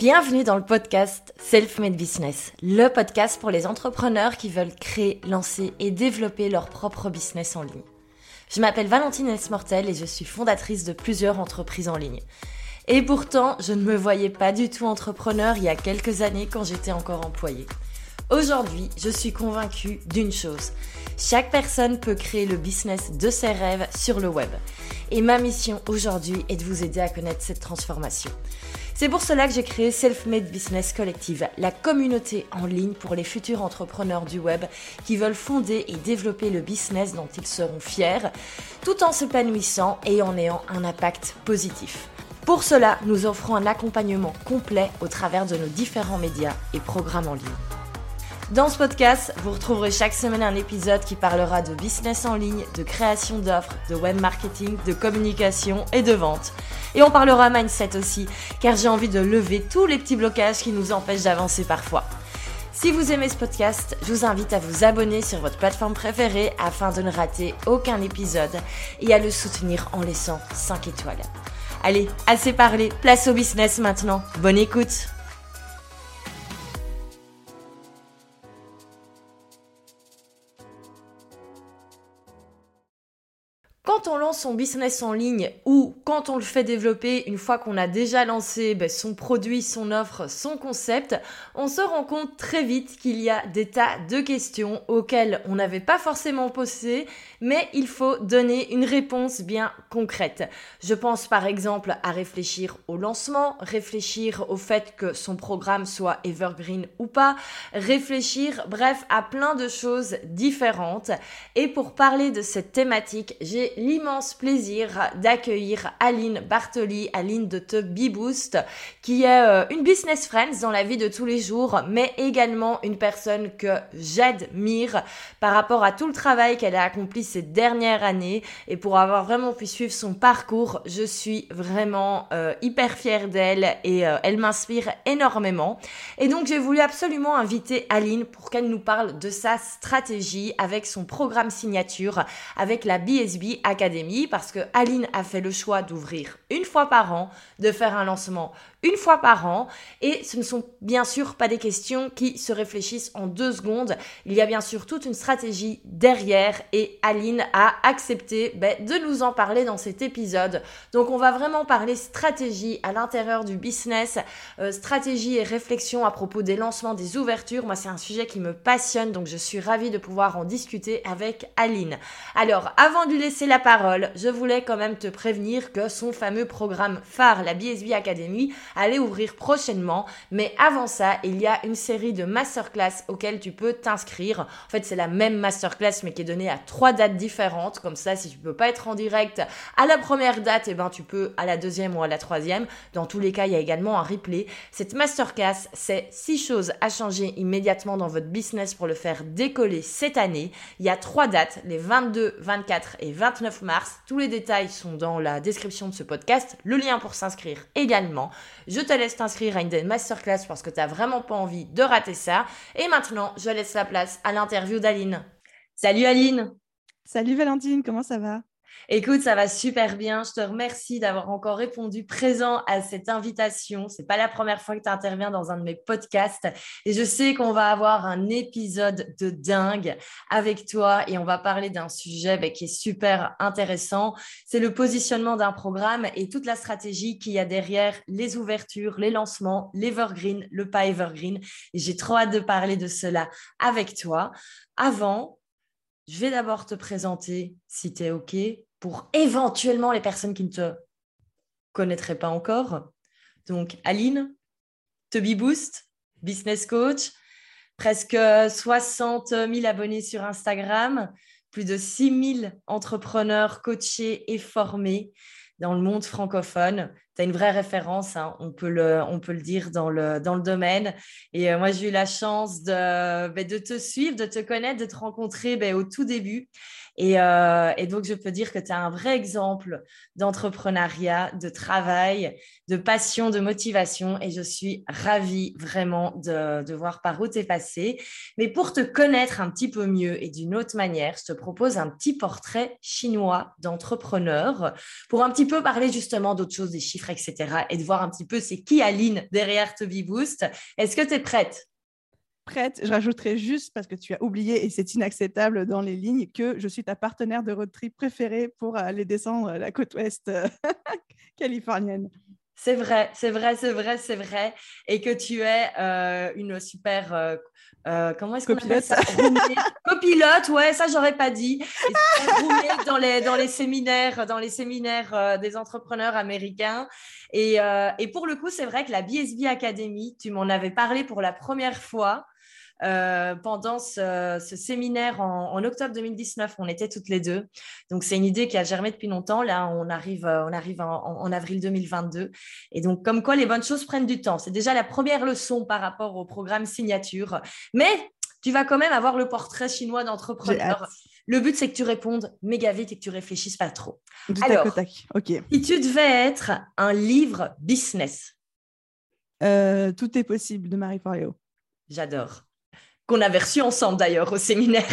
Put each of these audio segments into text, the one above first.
Bienvenue dans le podcast Self-Made Business, le podcast pour les entrepreneurs qui veulent créer, lancer et développer leur propre business en ligne. Je m'appelle Valentine Esmortel et je suis fondatrice de plusieurs entreprises en ligne. Et pourtant, je ne me voyais pas du tout entrepreneur il y a quelques années quand j'étais encore employée. Aujourd'hui, je suis convaincue d'une chose. Chaque personne peut créer le business de ses rêves sur le web. Et ma mission aujourd'hui est de vous aider à connaître cette transformation. C'est pour cela que j'ai créé Self-Made Business Collective, la communauté en ligne pour les futurs entrepreneurs du web qui veulent fonder et développer le business dont ils seront fiers, tout en s'épanouissant et en ayant un impact positif. Pour cela, nous offrons un accompagnement complet au travers de nos différents médias et programmes en ligne. Dans ce podcast, vous retrouverez chaque semaine un épisode qui parlera de business en ligne, de création d'offres, de web marketing, de communication et de vente. Et on parlera mindset aussi, car j'ai envie de lever tous les petits blocages qui nous empêchent d'avancer parfois. Si vous aimez ce podcast, je vous invite à vous abonner sur votre plateforme préférée afin de ne rater aucun épisode et à le soutenir en laissant 5 étoiles. Allez, assez parlé, place au business maintenant. Bonne écoute quand on lance son business en ligne ou quand on le fait développer une fois qu'on a déjà lancé ben, son produit, son offre, son concept, on se rend compte très vite qu'il y a des tas de questions auxquelles on n'avait pas forcément posé, mais il faut donner une réponse bien concrète. Je pense par exemple à réfléchir au lancement, réfléchir au fait que son programme soit evergreen ou pas, réfléchir bref à plein de choses différentes. Et pour parler de cette thématique, j'ai l'immense plaisir d'accueillir Aline Bartoli, Aline de The Bee Boost, qui est euh, une business friend dans la vie de tous les jours, mais également une personne que j'admire par rapport à tout le travail qu'elle a accompli ces dernières années. Et pour avoir vraiment pu suivre son parcours, je suis vraiment euh, hyper fière d'elle et euh, elle m'inspire énormément. Et donc j'ai voulu absolument inviter Aline pour qu'elle nous parle de sa stratégie avec son programme signature, avec la BSB Academy parce que Aline a fait le choix d'ouvrir une fois par an, de faire un lancement une fois par an. Et ce ne sont bien sûr pas des questions qui se réfléchissent en deux secondes. Il y a bien sûr toute une stratégie derrière et Aline a accepté ben, de nous en parler dans cet épisode. Donc on va vraiment parler stratégie à l'intérieur du business, euh, stratégie et réflexion à propos des lancements, des ouvertures. Moi c'est un sujet qui me passionne donc je suis ravie de pouvoir en discuter avec Aline. Alors avant de lui laisser la parole, je voulais quand même te prévenir que son fameux programme phare, la BSB Academy, aller ouvrir prochainement. Mais avant ça, il y a une série de masterclass auxquelles tu peux t'inscrire. En fait, c'est la même masterclass mais qui est donnée à trois dates différentes. Comme ça, si tu peux pas être en direct à la première date, eh ben tu peux à la deuxième ou à la troisième. Dans tous les cas, il y a également un replay. Cette masterclass, c'est six choses à changer immédiatement dans votre business pour le faire décoller cette année. Il y a trois dates, les 22, 24 et 29 mars. Tous les détails sont dans la description de ce podcast. Le lien pour s'inscrire également. Je te laisse t'inscrire à une des masterclass parce que tu n'as vraiment pas envie de rater ça. Et maintenant, je laisse la place à l'interview d'Aline. Salut Aline Salut Valentine, comment ça va? Écoute, ça va super bien. Je te remercie d'avoir encore répondu présent à cette invitation. C'est pas la première fois que tu interviens dans un de mes podcasts et je sais qu'on va avoir un épisode de dingue avec toi et on va parler d'un sujet bah, qui est super intéressant. C'est le positionnement d'un programme et toute la stratégie qu'il y a derrière les ouvertures, les lancements, l'evergreen, le pas evergreen. Et j'ai trop hâte de parler de cela avec toi. Avant, je vais d'abord te présenter, si tu es OK, pour éventuellement les personnes qui ne te connaîtraient pas encore. Donc, Aline, Toby Boost, business coach, presque 60 000 abonnés sur Instagram, plus de 6 000 entrepreneurs coachés et formés dans le monde francophone. Tu as une vraie référence, hein, on, peut le, on peut le dire dans le, dans le domaine. Et euh, moi, j'ai eu la chance de, ben, de te suivre, de te connaître, de te rencontrer ben, au tout début. Euh, et, donc, je peux dire que tu as un vrai exemple d'entrepreneuriat, de travail, de passion, de motivation. Et je suis ravie vraiment de, voir par où tu es passé. Mais pour te connaître un petit peu mieux et d'une autre manière, je te propose un petit portrait chinois d'entrepreneur pour un petit peu parler justement d'autres choses, des chiffres, etc. Et de voir un petit peu c'est qui Aline derrière Toby Boost. Est-ce que tu es prête? Prête, je rajouterai juste parce que tu as oublié et c'est inacceptable dans les lignes que je suis ta partenaire de road trip préférée pour aller descendre la côte ouest californienne. C'est vrai, c'est vrai, c'est vrai, c'est vrai. Et que tu es euh, une super. Euh, euh, comment est-ce qu'on appelle ça? Copilote, ouais, ça j'aurais pas dit. Et dans les dans les séminaires, dans les séminaires des entrepreneurs américains. Et, et pour le coup, c'est vrai que la BSB Academy, tu m'en avais parlé pour la première fois. Euh, pendant ce, séminaire en, octobre 2019. On était toutes les deux. Donc, c'est une idée qui a germé depuis longtemps. Là, on arrive, euh, on arrive en, avril 2022. Et donc, comme quoi, les bonnes choses prennent du temps. C'est déjà la première leçon par rapport au programme signature. Mais tu vas quand même avoir le portrait chinois d'entrepreneur. Le but, c'est que tu répondes méga vite et que tu réfléchisses pas trop. Alors, ok. Si tu devais être un livre business. Euh, tout est possible de Marie Forleo. J'adore qu'on avait reçu ensemble d'ailleurs au séminaire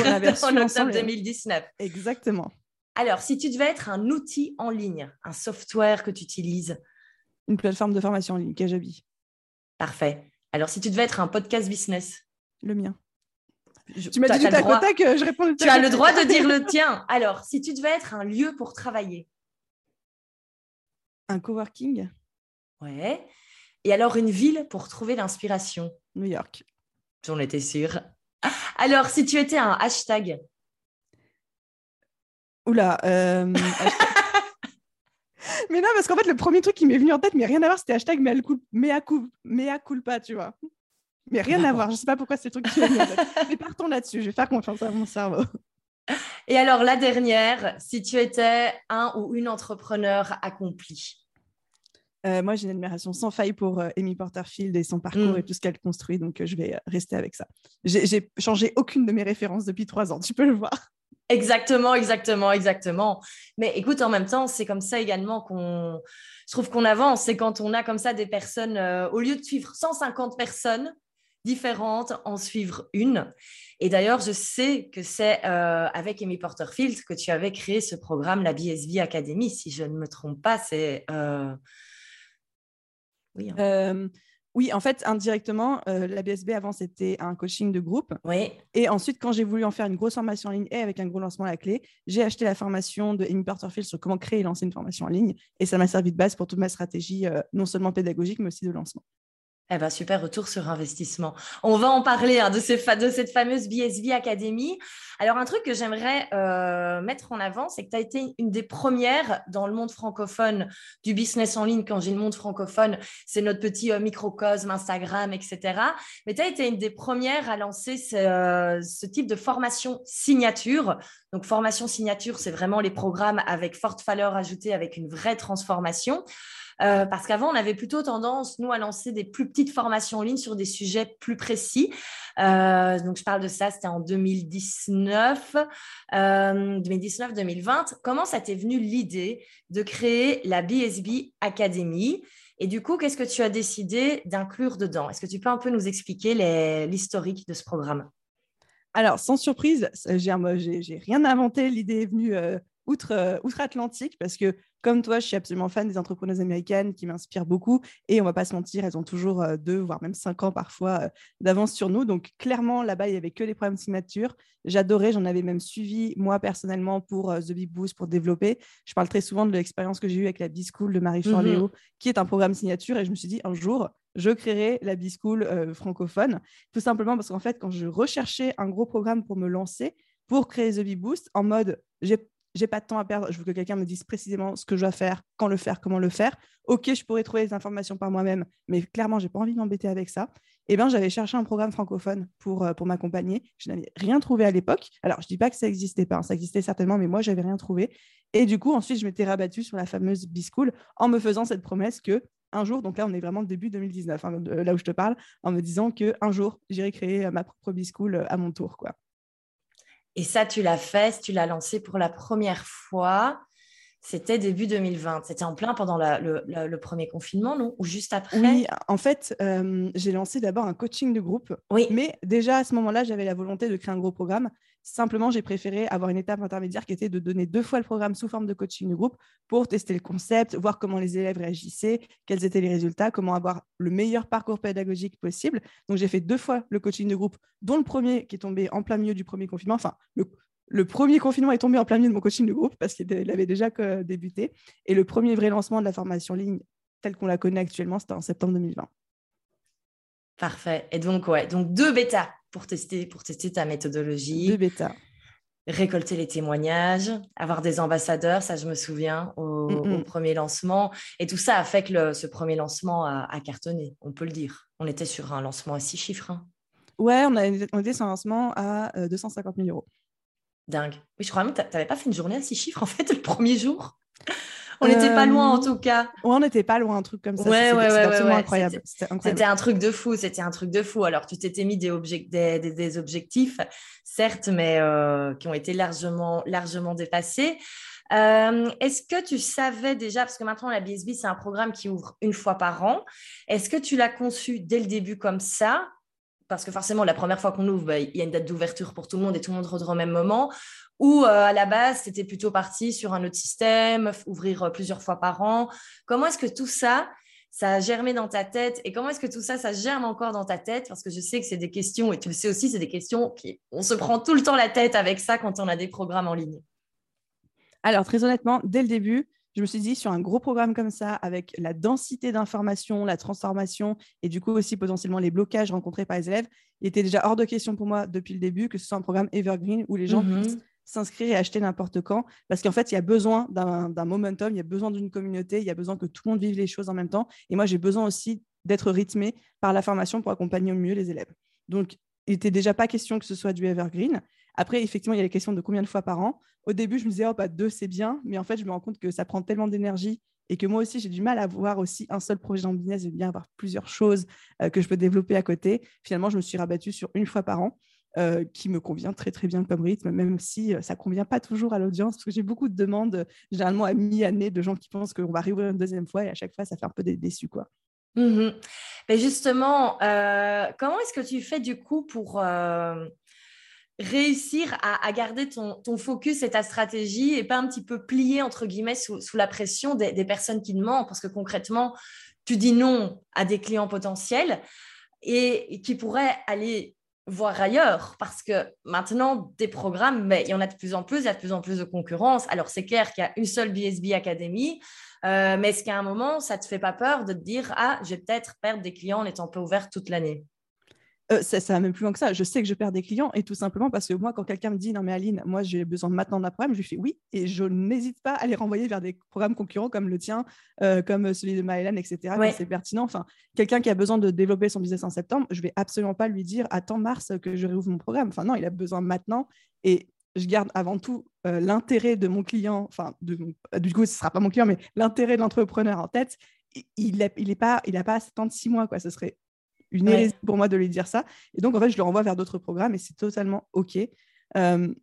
en octobre 2019. Exactement. Alors, si tu devais être un outil en ligne, un software que tu utilises? Une plateforme de formation en ligne, Kajabi. Parfait. Alors, si tu devais être un podcast business? Le mien. tu m'as dit du tac au tac, je réponds Tu as le droit de dire le tien. Alors, si tu devais être un lieu pour travailler? Un coworking? Ouais. Et alors, une ville pour trouver l'inspiration? New York. J'en étais sûre. Alors, si tu étais un hashtag Oula. Euh, mais non, parce qu'en fait, le premier truc qui m'est venu en tête, mais rien à voir, c'était hashtag mea, culpa, tu vois. Mais rien à voir. Je ne sais pas pourquoi c'est le truc qui m'est venu en tête. Mais partons là-dessus. Je vais faire confiance à mon cerveau. Et alors, la dernière, si tu étais un ou une entrepreneur accompli euh, moi, j'ai une admiration sans faille pour euh, Amy Porterfield et son parcours mm. et tout ce qu'elle construit, donc euh, je vais rester avec ça. J'ai changé aucune de mes références depuis trois ans, tu peux le voir. Exactement, exactement, exactement. Mais écoute, en même temps, c'est comme ça également qu'on je trouve qu'on avance. C'est quand on a comme ça des personnes, au lieu de suivre 150 personnes différentes, en suivre une. Et d'ailleurs, je sais que c'est avec Amy Porterfield que tu avais créé ce programme, la BSB Academy, si je ne me trompe pas. C'est oui, hein. oui, en fait, indirectement, la BSB avant, c'était un coaching de groupe. Oui. Et ensuite, quand j'ai voulu en faire une grosse formation en ligne et avec un gros lancement à la clé, j'ai acheté la formation de Amy Porterfield sur comment créer et lancer une formation en ligne. Et ça m'a servi de base pour toute ma stratégie, non seulement pédagogique, mais aussi de lancement. Eh ben, super retour sur investissement. On va en parler hein, de, ces de, cette fameuse BSB Academy. Alors, un truc que j'aimerais euh, mettre en avant, c'est que tu as été une des premières dans le monde francophone du business en ligne. Quand j'ai le monde francophone, c'est notre petit euh, microcosme, Instagram, etc. Mais tu as été une des premières à lancer ce, euh, ce type de formation signature. Donc, formation signature, c'est vraiment les programmes avec forte valeur ajoutée, avec une vraie transformation. Euh, parce qu'avant, on avait plutôt tendance, nous, à lancer des plus petites formations en ligne sur des sujets plus précis. Euh, donc, je parle de ça, c'était en 2019, 2019-2020. Euh, Comment ça t'est venu l'idée de créer la BSB Academy? Et du coup, qu'est-ce que tu as décidé d'inclure dedans? Est-ce que tu peux un peu nous expliquer l'historique de ce programme? Alors, sans surprise, j'ai rien inventé. L'idée est venue outre, outre-Atlantique parce que comme toi, je suis absolument fan des entrepreneuses américaines qui m'inspirent beaucoup. Et on va pas se mentir, elles ont toujours euh, deux, voire même cinq ans parfois euh, d'avance sur nous. Donc clairement, là-bas, il n'y avait que les programmes de signature. J'adorais, j'en avais même suivi moi personnellement pour euh, The Big Boost, pour développer. Je parle très souvent de l'expérience que j'ai eue avec la B-School de Marie Forleo, mmh qui est un programme signature. Et je me suis dit, un jour, je créerai la B-School francophone. Tout simplement parce qu'en fait, quand je recherchais un gros programme pour me lancer, pour créer The Big Boost, en mode, j'ai j'ai pas de temps à perdre, je veux que quelqu'un me dise précisément ce que je dois faire, quand le faire, comment le faire. Ok, je pourrais trouver les informations par moi-même, mais clairement, j'ai pas envie de m'embêter avec ça. Eh bien, j'avais cherché un programme francophone pour, euh, pour m'accompagner. Je n'avais rien trouvé à l'époque. Alors, je dis pas que ça n'existait pas, hein, ça existait certainement, mais moi, j'avais rien trouvé. Et du coup, ensuite, je m'étais rabattue sur la fameuse B-School en me faisant cette promesse que un jour, donc là on est vraiment début 2019, hein, là où je te parle, en me disant que un jour j'irai créer ma propre B-School euh, à mon tour. quoi. Et ça, tu l'as fait, tu l'as lancé pour la première fois. C'était début 2020. C'était en plein pendant le, premier confinement, non? Ou juste après? Oui, en fait, euh, j'ai lancé d'abord un coaching de groupe. Oui. Mais déjà à ce moment-là, j'avais la volonté de créer un gros programme. Simplement, j'ai préféré avoir une étape intermédiaire qui était de donner deux fois le programme sous forme de coaching de groupe pour tester le concept, voir comment les élèves réagissaient, quels étaient les résultats, comment avoir le meilleur parcours pédagogique possible. Donc, j'ai fait deux fois le coaching de groupe, dont le premier qui est tombé en plein milieu du premier confinement. Enfin, le, premier confinement est tombé en plein milieu de mon coaching de groupe parce qu'il avait déjà débuté. Et le premier vrai lancement de la formation en ligne telle qu'on la connaît actuellement, c'était en septembre 2020. Parfait. Et donc, ouais, donc deux bêtas pour tester, pour tester ta méthodologie. Deux bêtas. Récolter les témoignages, avoir des ambassadeurs, ça je me souviens au, premier lancement. Et tout ça a fait que ce premier lancement a, cartonné, on peut le dire. On était sur un lancement à six chiffres. Hein. Ouais, on, a, on était sur un lancement à 250 euh, 000 euros. Dingue. Oui, je crois même que tu n'avais pas fait une journée à six chiffres en fait le premier jour? On n'était pas loin en euh, tout cas. Ouais, on n'était pas loin, un truc comme ça. Ouais, ouais, c'était absolument incroyable. C'était un truc de fou, c'était un truc de fou. Alors, tu t'étais mis des, des, objectifs, certes, mais euh, qui ont été largement, largement dépassés. Euh, est-ce que tu savais déjà, parce que maintenant la BSB, c'est un programme qui ouvre une fois par an, est-ce que tu l'as conçu dès le début comme ça? Parce que forcément, la première fois qu'on ouvre, bah, il y a une date d'ouverture pour tout le monde et tout le monde rentre au même moment. Ou euh, à la base, c'était plutôt parti sur un autre système, ouvrir euh, plusieurs fois par an. Comment est-ce que tout ça, ça a germé dans ta tête et comment est-ce que tout ça, ça germe encore dans ta tête? Parce que je sais que c'est des questions, et tu le sais aussi, c'est des questions qui, on se prend tout le temps la tête avec ça quand on a des programmes en ligne. Alors, très honnêtement, dès le début, je me suis dit, sur un gros programme comme ça, avec la densité d'informations, la transformation et du coup aussi potentiellement les blocages rencontrés par les élèves, il était déjà hors de question pour moi depuis le début que ce soit un programme evergreen où les gens mmh puissent s'inscrire et acheter n'importe quand. Parce qu'en fait, il y a besoin d'un momentum, il y a besoin d'une communauté, il y a besoin que tout le monde vive les choses en même temps. Et moi, j'ai besoin aussi d'être rythmé par la formation pour accompagner au mieux les élèves. Donc, il n'était déjà pas question que ce soit du evergreen. Après, effectivement, il y a les questions de combien de fois par an. Au début, je me disais, oh, bah, deux, c'est bien. Mais en fait, je me rends compte que ça prend tellement d'énergie et que moi aussi, j'ai du mal à avoir aussi un seul projet en business. J'aime bien avoir plusieurs choses euh, que je peux développer à côté. Finalement, je me suis rabattue sur une fois par an. Euh, qui me convient très très bien comme rythme, même si euh, ça ne convient pas toujours à l'audience, parce que j'ai beaucoup de demandes, généralement à mi-année, de gens qui pensent qu'on va réouvrir une deuxième fois, et à chaque fois, ça fait un peu des déçus. Quoi. Mmh Mais justement, comment est-ce que tu fais du coup pour réussir à, garder ton, focus et ta stratégie et pas un petit peu plier, entre guillemets, sous, la pression des, personnes qui demandent. Parce que concrètement, tu dis non à des clients potentiels et, qui pourraient aller voir ailleurs. Parce que maintenant, des programmes, mais il y en a de plus en plus, il y a de plus en plus de concurrence. Alors, c'est clair qu'il y a une seule BSB Academy, euh, mais est-ce qu'à un moment, ça ne te fait pas peur de te dire, ah, je vais peut-être perdre des clients en étant pas ouvert toute l'année? Euh, ça, ça, va même plus loin que ça. Je sais que je perds des clients et tout simplement parce que moi, quand quelqu'un me dit non, mais Aline, moi j'ai besoin maintenant d'un programme, je lui fais oui et je n'hésite pas à les renvoyer vers des programmes concurrents comme le tien, euh, comme celui de Maëlan, etc. C'est pertinent. Enfin, quelqu'un qui a besoin de développer son business en septembre, je vais absolument pas lui dire attends mars que je réouvre mon programme. Enfin, non, il a besoin maintenant et je garde avant tout euh, l'intérêt de mon client, enfin, du coup, ce ne sera pas mon client, mais l'intérêt de l'entrepreneur en tête. Il n'a il pas, il pas à s'attendre six mois, quoi. Ce serait une hérésie pour moi de lui dire ça. Et donc, en fait, je le renvoie vers d'autres programmes et c'est totalement OK. Euh,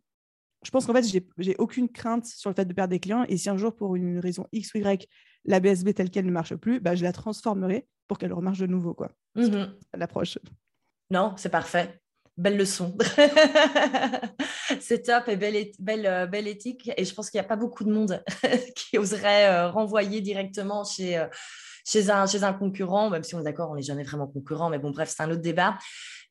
je pense qu'en fait, j'ai aucune crainte sur le fait de perdre des clients. Et si un jour, pour une raison X ou Y, la BSB telle qu'elle ne marche plus, bah, je la transformerai pour qu'elle remarche de nouveau. quoi. Mmh L'approche. Non, c'est parfait. Belle leçon. c'est top et belle, belle, euh, belle éthique. Et je pense qu'il n'y a pas beaucoup de monde qui oserait euh, renvoyer directement chez chez un, chez un concurrent, même si on est d'accord, on n'est jamais vraiment concurrent, mais bon, bref, c'est un autre débat.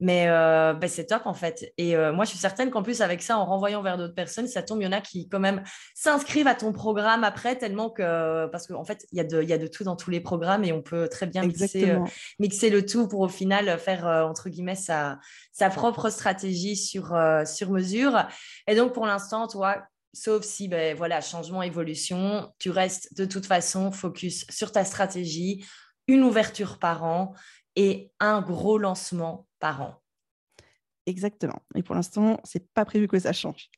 Mais euh, ben, c'est top en fait. Et euh, moi, je suis certaine qu'en plus, avec ça, en renvoyant vers d'autres personnes, ça tombe, il y en a qui quand même s'inscrivent à ton programme après, tellement que. Parce qu'en en fait, il y, a de, y a de tout dans tous les programmes et on peut très bien mixer, euh, mixer le tout pour au final faire, entre guillemets, sa, sa propre stratégie sur, sur mesure. Et donc, pour l'instant, toi, Sauf si, ben, voilà, changement, évolution, tu restes de toute façon focus sur ta stratégie, une ouverture par an et un gros lancement par an. Exactement. Et pour l'instant, c'est pas prévu que ça change.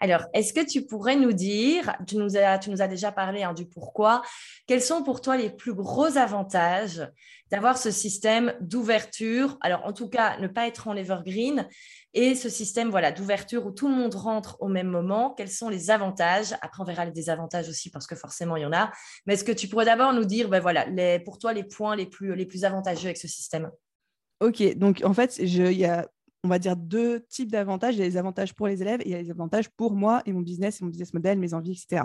Alors, est-ce que tu pourrais nous dire, tu nous as, déjà parlé hein, du pourquoi, quels sont pour toi les plus gros avantages d'avoir ce système d'ouverture? Alors, en tout cas, ne pas être en evergreen, et ce système voilà, d'ouverture où tout le monde rentre au même moment, quels sont les avantages? Après, on verra les désavantages aussi parce que forcément, il y en a. Mais est-ce que tu pourrais d'abord nous dire, ben voilà, les, pour toi, les points les plus, les plus avantageux avec ce système? Ok, donc en fait, il y a on va dire, deux types d'avantages. Il y a les avantages pour les élèves et il y a les avantages pour moi et mon business et mon business model, mes envies, etc.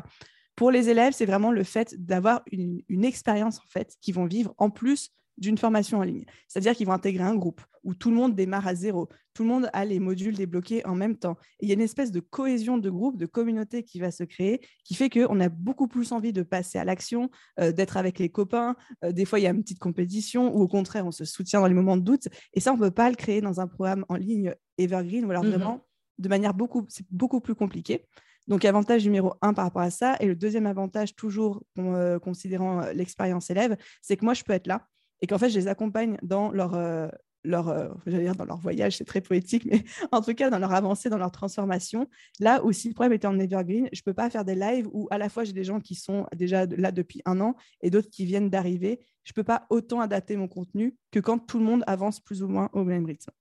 Pour les élèves, c'est vraiment le fait d'avoir une, expérience en fait qu'ils vont vivre en plus d'une formation en ligne. C'est-à-dire qu'ils vont intégrer un groupe où tout le monde démarre à zéro, tout le monde a les modules débloqués en même temps. Et il y a une espèce de cohésion de groupe, de communauté qui va se créer, qui fait qu'on a beaucoup plus envie de passer à l'action, euh, d'être avec les copains. Euh, des fois, il y a une petite compétition, ou au contraire, on se soutient dans les moments de doute. Et ça, on ne peut pas le créer dans un programme en ligne evergreen, ou alors mmh vraiment de manière beaucoup, c'est beaucoup plus compliqué. Donc, avantage numéro un par rapport à ça. Et le deuxième avantage, toujours euh, considérant l'expérience élève, c'est que moi, je peux être là et qu'en fait, je les accompagne dans leur, euh, leur, euh, dire dans leur voyage, c'est très poétique, mais en tout cas dans leur avancée, dans leur transformation. Là où si le problème était en evergreen, je ne peux pas faire des lives où à la fois j'ai des gens qui sont déjà là depuis un an et d'autres qui viennent d'arriver. Je ne peux pas autant adapter mon contenu que quand tout le monde avance plus ou moins au même rythme.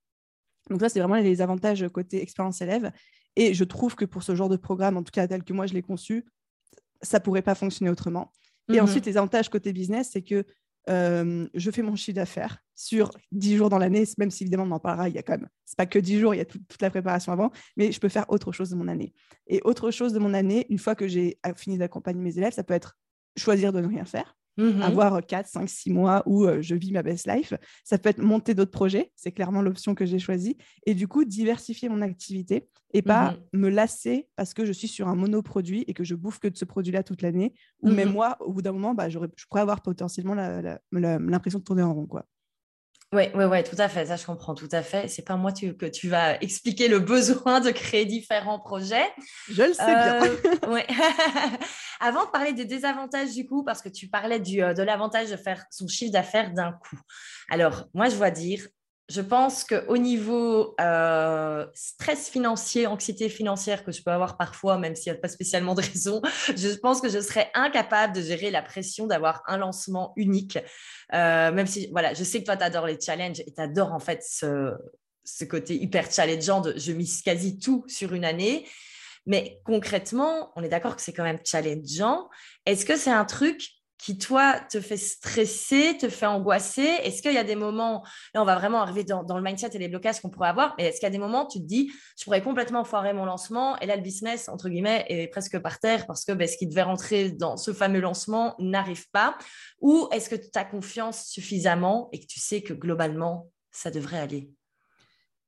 Donc ça, c'est vraiment les avantages côté expérience élève. Et je trouve que pour ce genre de programme, en tout cas tel que moi je l'ai conçu, ça ne pourrait pas fonctionner autrement. Et mmh ensuite, les avantages côté business, c'est que euh, je fais mon chiffre d'affaires sur 10 jours dans l'année, même si évidemment on en parlera, il y a quand même, c'est pas que 10 jours, il y a toute la préparation avant, mais je peux faire autre chose de mon année. Et autre chose de mon année, une fois que j'ai fini d'accompagner mes élèves, ça peut être choisir de ne rien faire. Mmh avoir 4, 5, 6 mois où euh, je vis ma best life. Ça peut être monter d'autres projets, c'est clairement l'option que j'ai choisie. Et du coup, diversifier mon activité et pas mmh me lasser parce que je suis sur un monoproduit et que je bouffe que de ce produit-là toute l'année. Ou même mmh moi, au bout d'un moment, bah, je pourrais avoir potentiellement l'impression de tourner en rond. Quoi. Oui, ouais, ouais, tout à fait. Ça, je comprends tout à fait. C'est pas moi que tu vas expliquer le besoin de créer différents projets. Je le sais bien. Euh, ouais. Avant de parler des désavantages du coup, parce que tu parlais du, euh, de l'avantage de faire son chiffre d'affaires d'un coup. Alors, moi, je dois dire, je pense qu'au niveau euh, stress financier, anxiété financière que je peux avoir parfois, même s'il n'y a pas spécialement de raison, je pense que je serais incapable de gérer la pression d'avoir un lancement unique. Euh, même si, voilà, je sais que toi, tu adores les challenges et tu adores en fait ce, ce côté hyper challengeant de je mise quasi tout sur une année. Mais concrètement, on est d'accord que c'est quand même challengeant. Est-ce que c'est un truc qui, toi, te fait stresser, te fait angoisser? Est-ce qu'il y a des moments, là, on va vraiment arriver dans, le mindset et les blocages qu'on pourrait avoir, mais est-ce qu'il y a des moments tu te dis, je pourrais complètement foirer mon lancement et là, le business, entre guillemets, est presque par terre parce que ben, ce qui devait rentrer dans ce fameux lancement n'arrive pas? Ou est-ce que tu as confiance suffisamment et que tu sais que globalement, ça devrait aller?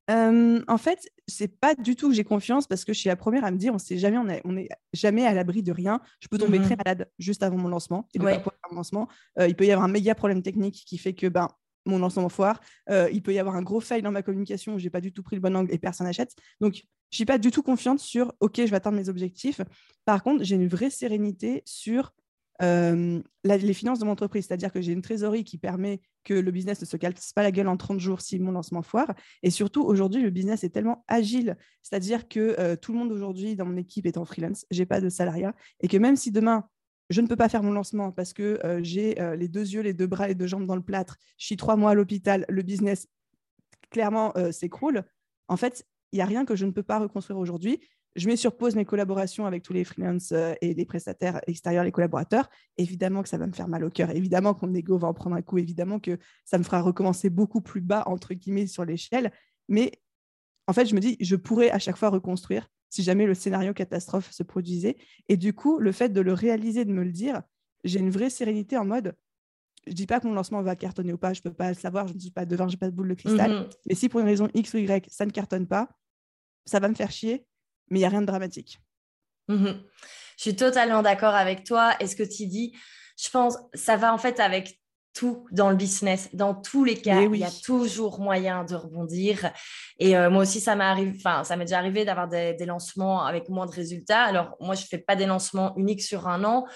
En fait, c'est pas du tout que j'ai confiance parce que je suis la première à me dire on sait jamais, on est, jamais à l'abri de rien. Je peux tomber très mmh malade juste avant mon lancement et lancement. il peut y avoir un méga problème technique qui fait que ben mon lancement foire. il peut y avoir un gros fail dans ma communication où j'ai pas du tout pris le bon angle et personne n'achète. Donc je suis pas du tout confiante sur ok je vais atteindre mes objectifs. Par contre j'ai une vraie sérénité sur les finances de mon entreprise, c'est-à-dire que j'ai une trésorerie qui permet que le business ne se casse pas la gueule en 30 jours si mon lancement foire. Et surtout, aujourd'hui, le business est tellement agile, c'est-à-dire que tout le monde aujourd'hui dans mon équipe est en freelance, j'ai pas de salariat, et que même si demain, je ne peux pas faire mon lancement parce que j'ai les deux yeux, les deux bras, les deux jambes dans le plâtre, je suis trois mois à l'hôpital, le business clairement s'écroule. En fait, il n'y a rien que je ne peux pas reconstruire aujourd'hui je mets sur pause mes collaborations avec tous les freelances euh, et les prestataires extérieurs, les collaborateurs. Évidemment que ça va me faire mal au cœur. Évidemment que mon ego va en prendre un coup. Évidemment que ça me fera recommencer beaucoup plus bas, entre guillemets, sur l'échelle. Mais en fait, je me dis, je pourrais à chaque fois reconstruire si jamais le scénario catastrophe se produisait. Et du coup, le fait de le réaliser, de me le dire, j'ai une vraie sérénité en mode, je dis pas que mon lancement va cartonner ou pas, je peux pas le savoir, je ne suis pas devin, je n'ai pas de boule de cristal. Mmh Mais si pour une raison X ou Y, ça ne cartonne pas, ça va me faire chier mais il n'y a rien de dramatique. Mhm. Je suis totalement d'accord avec toi. Et ce que tu dis, je pense, ça va en fait avec tout dans le business. Dans tous les cas, il y a toujours moyen de rebondir. Et euh, moi aussi, ça m'arrive, enfin, ça m'est déjà arrivé d'avoir des, lancements avec moins de résultats. Alors, moi, je ne fais pas des lancements uniques sur un an,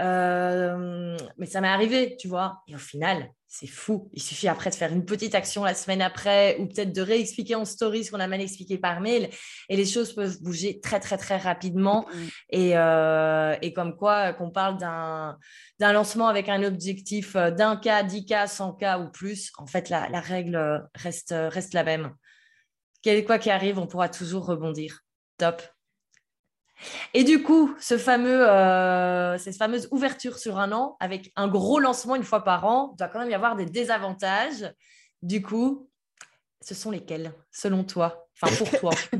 euh, mais ça m'est arrivé, tu vois. Et au final, c'est fou. Il suffit après de faire une petite action la semaine après ou peut-être de réexpliquer en story ce qu'on a mal expliqué par mail et les choses peuvent bouger très, très, très rapidement. Mm. Euh, et, comme quoi, qu'on parle d'un, lancement avec un objectif euh, d'un cas, 10 cas, 100 cas ou plus, en fait, la, règle reste, reste la même. Quel, quoi qu'il arrive, on pourra toujours rebondir. Top. Et du coup, ce fameux, euh, cette fameuse ouverture sur un an avec un gros lancement une fois par an, doit quand même y avoir des désavantages. Du coup, ce sont lesquels, selon toi? Enfin, pour toi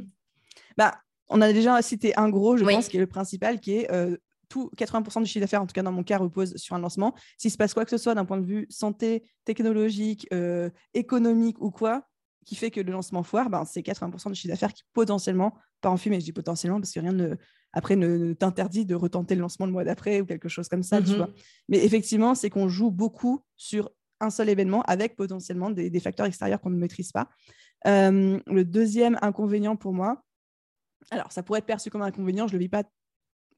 bah, On a déjà cité un gros, je pense, qui est le principal, qui est euh, tout 80% du chiffre d'affaires, en tout cas dans mon cas, repose sur un lancement. S'il se passe quoi que ce soit d'un point de vue santé, technologique, euh, économique ou quoi, qui fait que le lancement foire, ben, c'est 80% du chiffre d'affaires qui potentiellement, pas en fumée, je dis potentiellement parce que rien ne, après ne, t'interdit de retenter le lancement le mois d'après ou quelque chose comme ça, tu mmh vois. Mais effectivement, c'est qu'on joue beaucoup sur un seul événement avec potentiellement des, facteurs extérieurs qu'on ne maîtrise pas. Euh, le deuxième inconvénient pour moi, alors ça pourrait être perçu comme un inconvénient, je ne le vis pas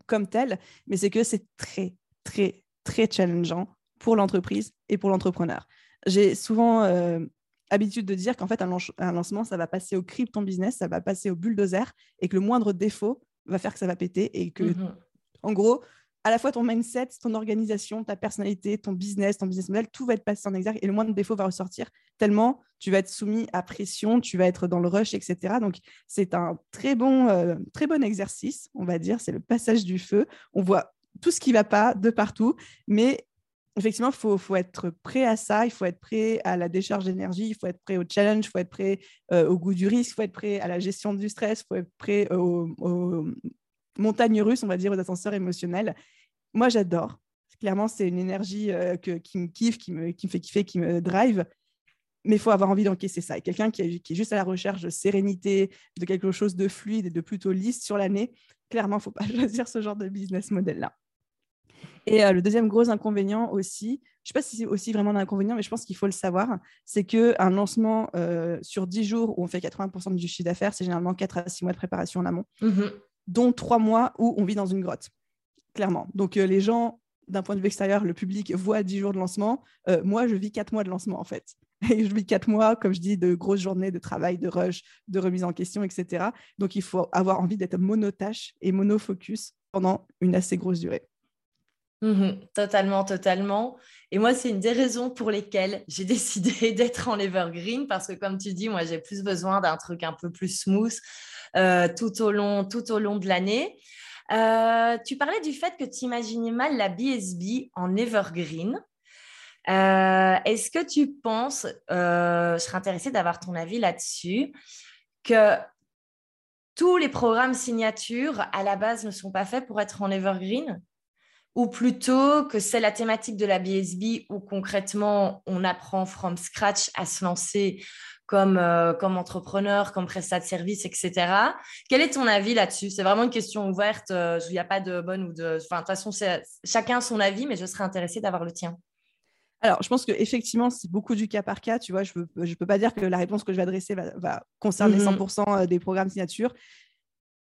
comme tel, mais c'est que c'est très, très, très challengeant pour l'entreprise et pour l'entrepreneur. J'ai souvent euh, habitude de dire qu'en fait, un, un, lancement, ça va passer au crible ton business, ça va passer au bulldozer et que le moindre défaut va faire que ça va péter et que, mmh en gros, à la fois ton mindset, ton organisation, ta personnalité, ton business, ton business model, tout va être passé en exergue et le moindre défaut va ressortir tellement tu vas être soumis à pression, tu vas être dans le rush, etc. Donc, c'est un très bon, euh, très bon exercice, on va dire. C'est le passage du feu. On voit tout ce qui ne va pas de partout, mais effectivement, il faut, être prêt à ça, il faut être prêt à la décharge d'énergie, il faut être prêt au challenge, il faut être prêt euh, au goût du risque, il faut être prêt à la gestion du stress, il faut être prêt aux, montagnes russes, on va dire, aux ascenseurs émotionnels. Moi, j'adore. Clairement, c'est une énergie euh, qui me kiffe, qui me, qui fait kiffer, qui me drive mais il faut avoir envie d'encaisser ça. Et quelqu'un qui, est juste à la recherche de sérénité, de quelque chose de fluide et de plutôt lisse sur l'année, clairement, il ne faut pas choisir ce genre de business model-là. Et euh, le deuxième gros inconvénient aussi, je ne sais pas si c'est aussi vraiment un inconvénient, mais je pense qu'il faut le savoir, c'est qu'un lancement euh, sur 10 jours où on fait 80% du chiffre d'affaires, c'est généralement 4 à 6 mois de préparation en amont, mmh dont 3 mois où on vit dans une grotte, clairement. Donc euh, les gens, d'un point de vue extérieur, le public voit 10 jours de lancement. moi, je vis 4 mois de lancement en fait. Et je vis quatre mois, comme je dis, de grosses journées de travail, de rush, de remise en question, etc. Donc, il faut avoir envie d'être monotâche et monofocus pendant une assez grosse durée. Mmh totalement, totalement. Et moi, c'est une des raisons pour lesquelles j'ai décidé d'être en evergreen parce que, comme tu dis, moi, j'ai plus besoin d'un truc un peu plus smooth euh, tout, au long, tout au long de l'année. Euh, tu parlais du fait que tu imaginais mal la BSB en evergreen. Euh, est-ce que tu penses, je serais intéressée d'avoir ton avis là-dessus, que tous les programmes signatures à la base ne sont pas faits pour être en evergreen? Ou plutôt que c'est la thématique de la BSB où concrètement on apprend from scratch à se lancer comme, euh, comme entrepreneur, comme prestat de service, etc. Quel est ton avis là-dessus? C'est vraiment une question ouverte, il n'y a pas de bonne ou de... Enfin, de toute façon, chacun son avis, mais je serais intéressée d'avoir le tien. Alors, je pense qu'effectivement, c'est beaucoup du cas par cas. Tu vois, je ne peux, pas dire que la réponse que je vais adresser va, concerner 100% mmh euh, des programmes signature.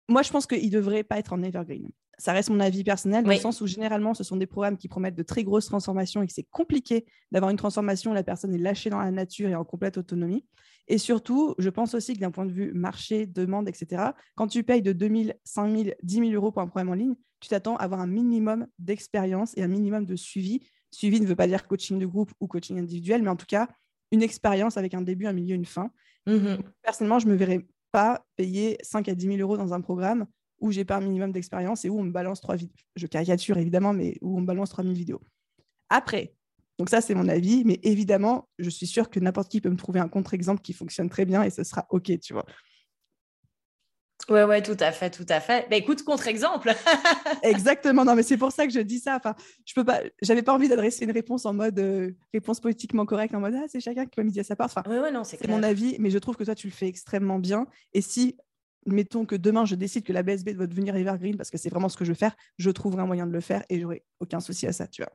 Moi, je pense qu'il ne devrait pas être en evergreen. Ça reste mon avis personnel, dans le sens où généralement, ce sont des programmes qui promettent de très grosses transformations et que c'est compliqué d'avoir une transformation où la personne est lâchée dans la nature et en complète autonomie. Et surtout, je pense aussi que d'un point de vue marché, demande, etc., quand tu payes de 2 000, 5 000, 10 000 euros pour un programme en ligne, tu t'attends à avoir un minimum d'expérience et un minimum de suivi Suivi ne veut pas dire coaching de groupe ou coaching individuel, mais en tout cas, une expérience avec un début, un milieu, une fin. Mmh personnellement, je ne me verrais pas payer 5 à 10 000 euros dans un programme où j'ai pas un minimum d'expérience et où on me balance trois vidéos. Je caricature évidemment, mais où on me balance 3000 vidéos. Après, donc ça c'est mon avis, mais évidemment, je suis sûre que n'importe qui peut me trouver un contre-exemple qui fonctionne très bien et ce sera OK, tu vois. Ouais, ouais, tout à fait, tout à fait. Bah, écoute, contre-exemple. Exactement. Non, mais c'est pour ça que je dis ça. Enfin, je peux pas. J'avais pas envie d'adresser une réponse en mode euh, réponse politiquement correcte, en mode ah c'est chacun qui peut midi à sa part. Enfin, ouais, ouais, non, c'est mon avis, mais je trouve que toi tu le fais extrêmement bien. Et si mettons que demain je décide que la BSB doit devenir evergreen parce que c'est vraiment ce que je veux faire, je trouverai un moyen de le faire et j'aurai aucun souci à ça, tu vois.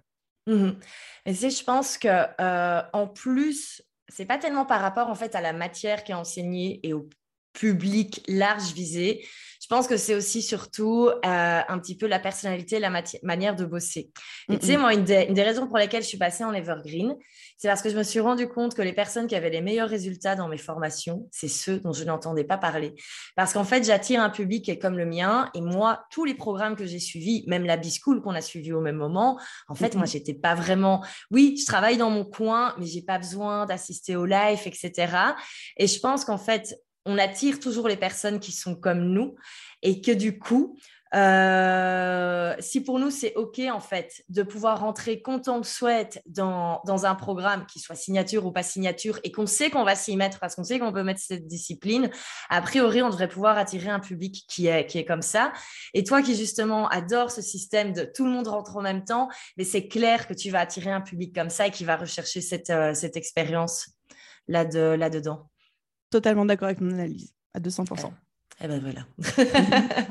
Mmh et si je pense que euh, en plus, c'est pas tellement par rapport en fait à la matière qui est enseignée et au public large visé. Je pense que c'est aussi surtout euh, un petit peu la personnalité, la manière de bosser. Et tu sais, moi, une des, raisons pour lesquelles je suis passée en Evergreen, c'est parce que je me suis rendu compte que les personnes qui avaient les meilleurs résultats dans mes formations, c'est ceux dont je n'entendais pas parler. Parce qu'en fait, j'attire un public qui est comme le mien. Et moi, tous les programmes que j'ai suivis, même la B-School qu'on a suivi au même moment, en fait, moi, j'étais pas vraiment. Oui, je travaille dans mon coin, mais j'ai pas besoin d'assister au live, etc. Et je pense qu'en fait, on attire toujours les personnes qui sont comme nous et que du coup, Euh, si pour nous, c'est OK, en fait, de pouvoir rentrer quand on le souhaite dans, dans un programme, qui soit signature ou pas signature, et qu'on sait qu'on va s'y mettre parce qu'on sait qu'on peut mettre cette discipline, a priori, on devrait pouvoir attirer un public qui est, qui est comme ça. Et toi qui, justement, adore ce système de tout le monde rentre en même temps, mais c'est clair que tu vas attirer un public comme ça et qui va rechercher cette, euh, cette expérience là-dedans. Là dedans Totalement d'accord avec mon analyse, à 200%. Eh ben voilà.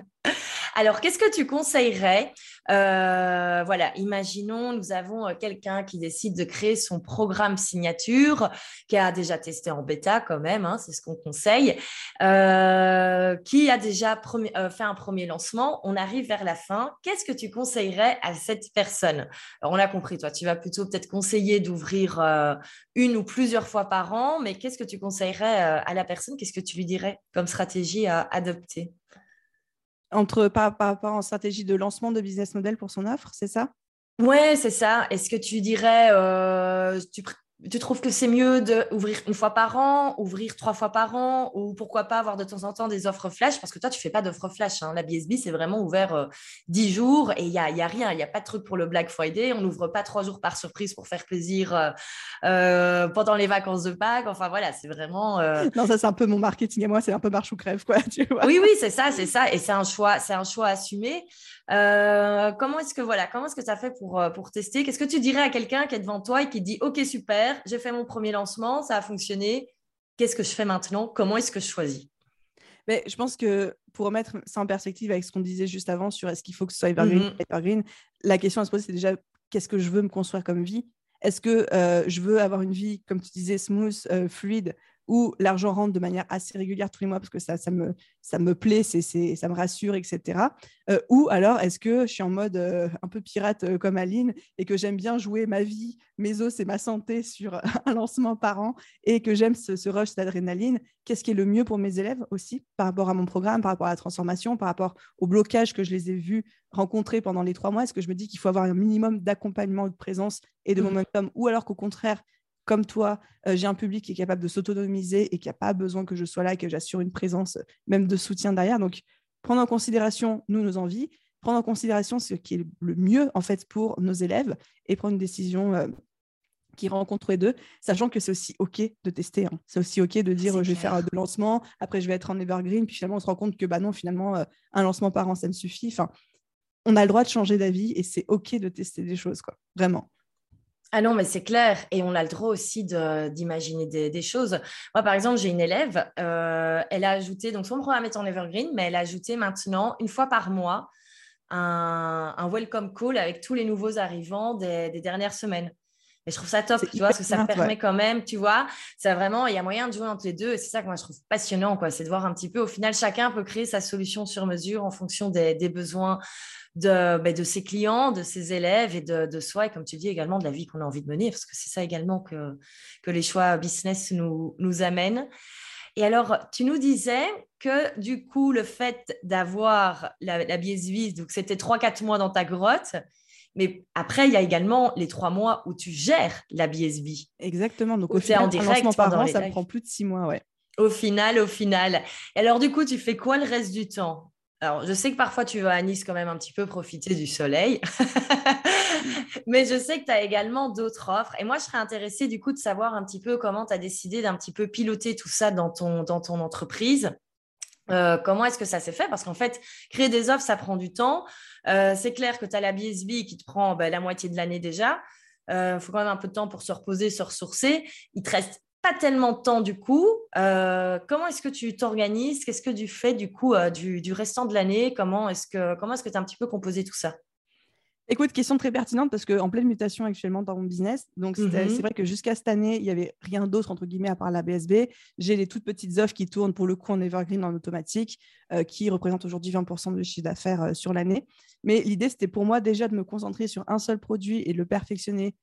Alors, qu'est-ce que tu conseillerais? Euh, Voilà, imaginons, nous avons euh, quelqu'un qui décide de créer son programme signature, qui a déjà testé en bêta quand même, hein, c'est ce qu'on conseille, euh, qui a déjà fait un premier lancement. On arrive vers la fin. Qu'est-ce que tu conseillerais à cette personne? Alors, on l'a compris, toi, tu vas plutôt peut-être conseiller d'ouvrir une ou plusieurs fois par an, mais qu'est-ce que tu conseillerais à la personne? Qu'est-ce que tu lui dirais comme stratégie à adopter entre par, rapport en stratégie de lancement de business model pour son offre, c'est ça? Ouais, c'est ça. Est-ce que tu dirais, euh, tu, tu trouves que c'est mieux d'ouvrir une fois par an, ouvrir trois fois par an, ou pourquoi pas avoir de temps en temps des offres flash? Parce que toi, tu fais pas d'offres flash. Hein. La BSB, c'est vraiment ouvert euh, dix jours et il n'y a, y a rien. Il n'y a pas de truc pour le Black Friday. On n'ouvre pas trois jours par surprise pour faire plaisir euh, euh, pendant les vacances de Pâques. Enfin, voilà, c'est vraiment. Non, ça, c'est un peu mon marketing et moi, c'est un peu marche ou crève, quoi. Oui, oui, c'est ça, c'est ça. Et c'est un choix, c'est un choix assumé. Comment est-ce que voilà, comment est-ce que as fait pour, pour tester? Qu'est-ce que tu dirais à quelqu'un qui est devant toi et qui dit OK, super j'ai fait mon premier lancement, ça a fonctionné. Qu'est-ce que je fais maintenant? Comment est-ce que je choisis? Mais je pense que pour remettre ça en perspective avec ce qu'on disait juste avant sur est-ce qu'il faut que ce soit evergreen, mm-hmm. evergreen la question à se poser, c'est déjà qu'est-ce que je veux me construire comme vie? Est-ce que euh, je veux avoir une vie, comme tu disais, smooth, euh, fluide, où l'argent rentre de manière assez régulière tous les mois parce que ça, ça, me, ça me plaît, c'est, ça me rassure, etc. Euh, ou alors est-ce que je suis en mode euh, un peu pirate euh, comme Aline et que j'aime bien jouer ma vie, mes os et ma santé sur un lancement par an et que j'aime ce, rush d'adrénaline Qu'est-ce qui est le mieux pour mes élèves aussi par rapport à mon programme, par rapport à la transformation, par rapport au blocage que je les ai vus rencontrer pendant les trois mois? Est-ce que je me dis qu'il faut avoir un minimum d'accompagnement, de présence et de mmh. momentum ou alors qu'au contraire, comme toi, euh, j'ai un public qui est capable de s'autonomiser et qui n'a pas besoin que je sois là et que j'assure une présence, euh, même de soutien derrière. Donc, prendre en considération, nous, nos envies, prendre en considération ce qui est le mieux, en fait, pour nos élèves et prendre une décision euh, qui rencontre les deux, sachant que c'est aussi OK de tester. Hein. C'est aussi OK de dire je vais faire de lancement, après je vais être en evergreen, puis finalement on se rend compte que bah non, finalement, un lancement par an, ça me suffit. Enfin, on a le droit de changer d'avis et c'est OK de tester des choses, quoi. Vraiment. Ah non, mais c'est clair. Et on a le droit aussi d'imaginer des, choses. Moi, par exemple, j'ai une élève, euh, elle a ajouté, donc son programme est en Evergreen, mais elle a ajouté maintenant, une fois par mois, un, welcome call avec tous les nouveaux arrivants des, dernières semaines. Et je trouve ça top, tu vois, parce que ça permet quand même, tu vois, ça vraiment, il y a moyen de jouer entre les deux. Et c'est ça que moi, je trouve passionnant, quoi. C'est de voir un petit peu, au final, chacun peut créer sa solution sur mesure en fonction des, des besoins de, ben, de ses clients, de ses élèves et de, de, soi, et comme tu dis également de la vie qu'on a envie de mener, parce que c'est ça également que, que les choix business nous, nous amènent. Et alors, tu nous disais que du coup, le fait d'avoir la, la BSV, donc c'était 3-4 mois dans ta grotte, mais après, il y a également les trois mois où tu gères la BSB. Exactement. Donc, au final, en direct, un lancement par an, ça prend plus de six mois, ouais. Au final, au final. Et alors, du coup, tu fais quoi le reste du temps? Alors, je sais que parfois tu vas à Nice quand même un petit peu profiter du soleil, mais je sais que tu as également d'autres offres. Et moi, je serais intéressée du coup de savoir un petit peu comment tu as décidé d'un petit peu piloter tout ça dans ton, dans ton entreprise. Euh, comment est-ce que ça s'est fait? Parce qu'en fait, créer des offres, ça prend du temps. Euh, c'est clair que tu as la BSB qui te prend ben, la moitié de l'année déjà. Il euh, faut quand même un peu de temps pour se reposer, se ressourcer. Il te reste pas tellement de temps du coup. Euh, comment est-ce que tu t'organises? Qu'est-ce que tu fais du coup du, restant de l'année? Comment est-ce que comment est-ce que tu as un petit peu composé tout ça? Écoute, question très pertinente parce qu'en pleine mutation actuellement dans mon business, donc mhm. c'est vrai que jusqu'à cette année, il n'y avait rien d'autre entre guillemets à part la BSB. J'ai les toutes petites offres qui tournent pour le coup en evergreen en automatique, euh, qui représentent aujourd'hui 20% de chiffre d'affaires sur l'année. Mais l'idée, c'était pour moi déjà de me concentrer sur un seul produit et le perfectionner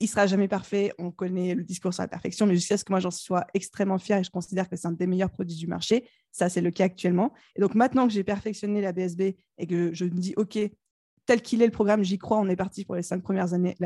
il sera jamais parfait. On connaît le discours sur la perfection, mais jusqu'à ce que moi j'en sois extrêmement fière et je considère que c'est un des meilleurs produits du marché. Ça, c'est le cas actuellement. Et donc maintenant que j'ai perfectionné la BSB et que je me dis, OK, tel qu'il est le programme, j'y crois, on est parti pour les cinq premières années.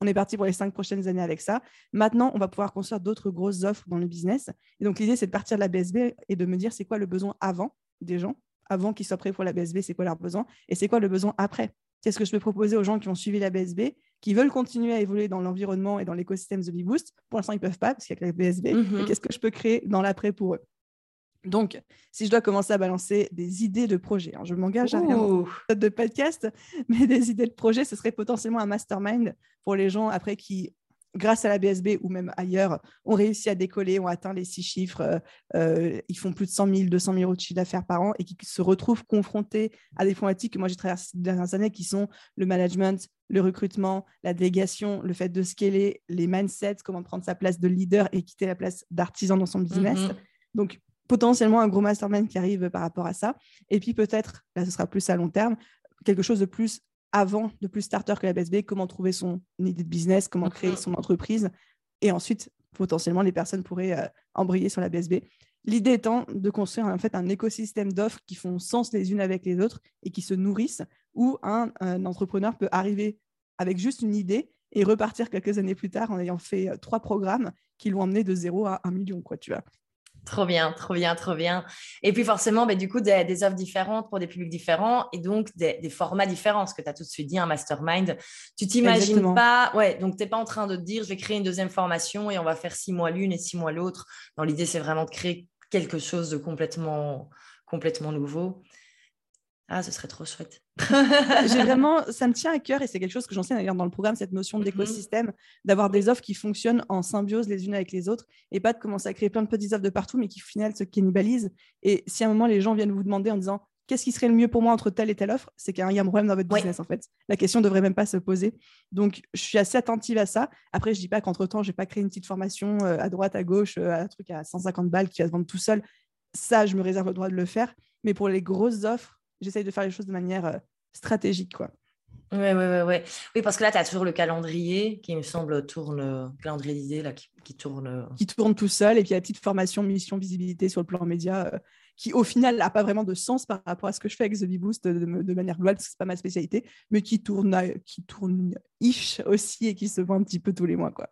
on est parti pour les cinq prochaines années avec ça. Maintenant, on va pouvoir construire d'autres grosses offres dans le business. Et donc, l'idée, c'est de partir de la BSB et de me dire c'est quoi le besoin avant des gens avant qu'ils soient prêts pour la BSB, c'est quoi leur besoin et c'est quoi le besoin après? Qu'est-ce que je peux proposer aux gens qui ont suivi la BSB, qui veulent continuer à évoluer dans l'environnement et dans l'écosystème The Big Boost? Pour l'instant, ils ne peuvent pas parce qu'il y a que la BSB. Mhm. qu'est-ce que je peux créer dans l'après pour eux? Donc, si je dois commencer à balancer des idées de projet, hein, je m'engage à rien de podcast, mais des idées de projet, ce serait potentiellement un mastermind pour les gens après qui grâce à la BSB ou même ailleurs, ont réussi à décoller, ont atteint les six chiffres, euh, euh, ils font plus de 100 000, 200 000 euros de chiffre d'affaires par an et qui se retrouvent confrontés à des problématiques que moi j'ai traversées ces dernières années qui sont le management, le recrutement, la délégation, le fait de scaler, les mindsets, comment prendre sa place de leader et quitter la place d'artisan dans son business. Mhm. Donc, potentiellement un gros mastermind qui arrive par rapport à ça. Et puis peut-être, là ce sera plus à long terme, quelque chose de plus avant, de plus starter que la BSB, comment trouver son idée de business, comment créer son entreprise. Et ensuite, potentiellement, les personnes pourraient euh, embrayer sur la BSB. L'idée étant de construire en fait un écosystème d'offres qui font sens les unes avec les autres et qui se nourrissent, où un, entrepreneur peut arriver avec juste une idée et repartir quelques années plus tard en ayant fait euh, trois programmes qui l'ont emmené de zéro à un million, quoi, tu vois. Trop bien, trop bien, trop bien. Et puis forcément, bah, du coup, des, offres différentes pour des publics différents et donc des, formats différents. Ce que tu as tout de suite dit, un mastermind. Tu t'imagines pas, ouais, donc tu n'es pas en train de te dire, je vais créer une deuxième formation et on va faire six mois l'une et six mois l'autre. Dans l'idée, c'est vraiment de créer quelque chose de complètement, complètement nouveau. Ah, ce serait trop chouette. J'ai vraiment, ça me tient à cœur et c'est quelque chose que j'enseigne d'ailleurs dans le programme, cette notion mhm. d'écosystème, d'avoir des offres qui fonctionnent en symbiose les unes avec les autres et pas de commencer à créer plein de petites offres de partout, mais qui au final se cannibalisent. Et si à un moment les gens viennent vous demander en disant qu'est-ce qui serait le mieux pour moi entre telle et telle offre, c'est qu'il y a un problème dans votre business en fait. La question ne devrait même pas se poser. Donc je suis assez attentive à ça. Après, je dis pas qu'entre temps, je n'ai pas créé une petite formation euh, à droite, à gauche, euh, un truc à 150 balles qui va se vendre tout seul. Ça, je me réserve le droit de le faire. Mais pour les grosses offres, j'essaye de faire les choses de manière euh, stratégique, quoi. Oui, ouais, ouais, ouais. Oui, parce que là, tu as toujours le calendrier qui me semble tourne, le calendrier là, qui, tourne. Euh. Qui tourne tout seul, et puis la petite formation, mission, visibilité sur le plan média, euh, qui au final n'a pas vraiment de sens par rapport à ce que je fais avec The Boost de, de, manière globale, parce que ce pas ma spécialité, mais qui tourne, qui tourne ish aussi et qui se voit un petit peu tous les mois, quoi.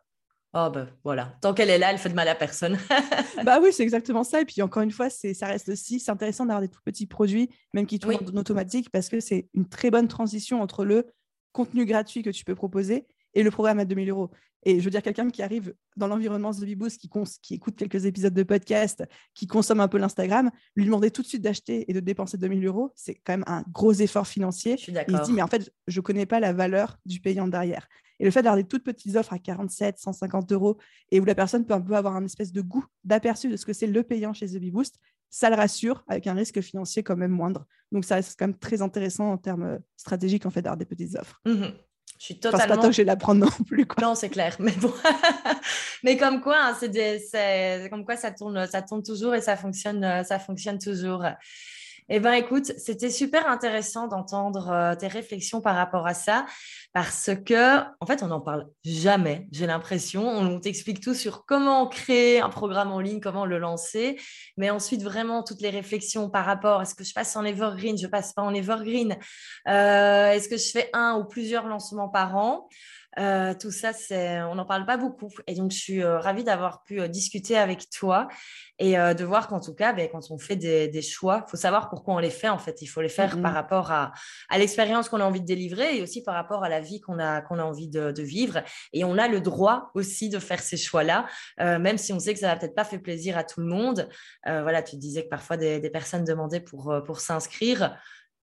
Oh ben voilà, tant qu'elle est là, elle fait de mal à personne. bah oui, c'est exactement ça. Et puis encore une fois, ça reste aussi, c'est intéressant d'avoir des tout petits produits, même qui tournent en automatique, parce que c'est une très bonne transition entre le contenu gratuit que tu peux proposer et le programme à 2000 euros. Et je veux dire, quelqu'un qui arrive dans l'environnement The Boost, qui, qui écoute quelques épisodes de podcast, qui consomme un peu l'Instagram, lui demander tout de suite d'acheter et de dépenser 2000 euros, c'est quand même un gros effort financier. Je suis d'accord. Il dit, mais en fait, je ne connais pas la valeur du payant derrière. Et le fait d'avoir des toutes petites offres à 47, 150 euros et où la personne peut un peu avoir un espèce de goût, d'aperçu de ce que c'est le payant chez The Boost, ça le rassure avec un risque financier quand même moindre. Donc ça reste quand même très intéressant en termes euh, stratégiques en fait d'avoir des petites offres. Mmh je suis totalement. Enfin, pas tant que je vais l'apprendre non plus. Quoi. Non, c'est clair. Mais bon, mais comme quoi, hein, c'est comme quoi ça tourne, ça tourne toujours et ça fonctionne, euh, ça fonctionne toujours. Eh bien, écoute, c'était super intéressant d'entendre euh, tes réflexions par rapport à ça, parce que, en fait, on n'en parle jamais, j'ai l'impression. On, t'explique tout sur comment créer un programme en ligne, comment le lancer, mais ensuite, vraiment, toutes les réflexions par rapport, est-ce que je passe en evergreen, je passe pas en evergreen, euh, est-ce que je fais un ou plusieurs lancements par an? Euh, tout ça, c'est, on n'en parle pas beaucoup. Et donc, je suis euh, ravie d'avoir pu euh, discuter avec toi et de voir qu'en tout cas, ben, quand on fait des, choix, il faut savoir pourquoi on les fait. En fait, il faut les faire par rapport à, l'expérience qu'on a envie de délivrer et aussi par rapport à la vie qu'on a, qu'on a envie de, vivre. Et on a le droit aussi de faire ces choix-là, même si on sait que ça va peut-être pas faire plaisir à tout le monde. voilà, tu disais que parfois des, des personnes demandaient pour, pour s'inscrire.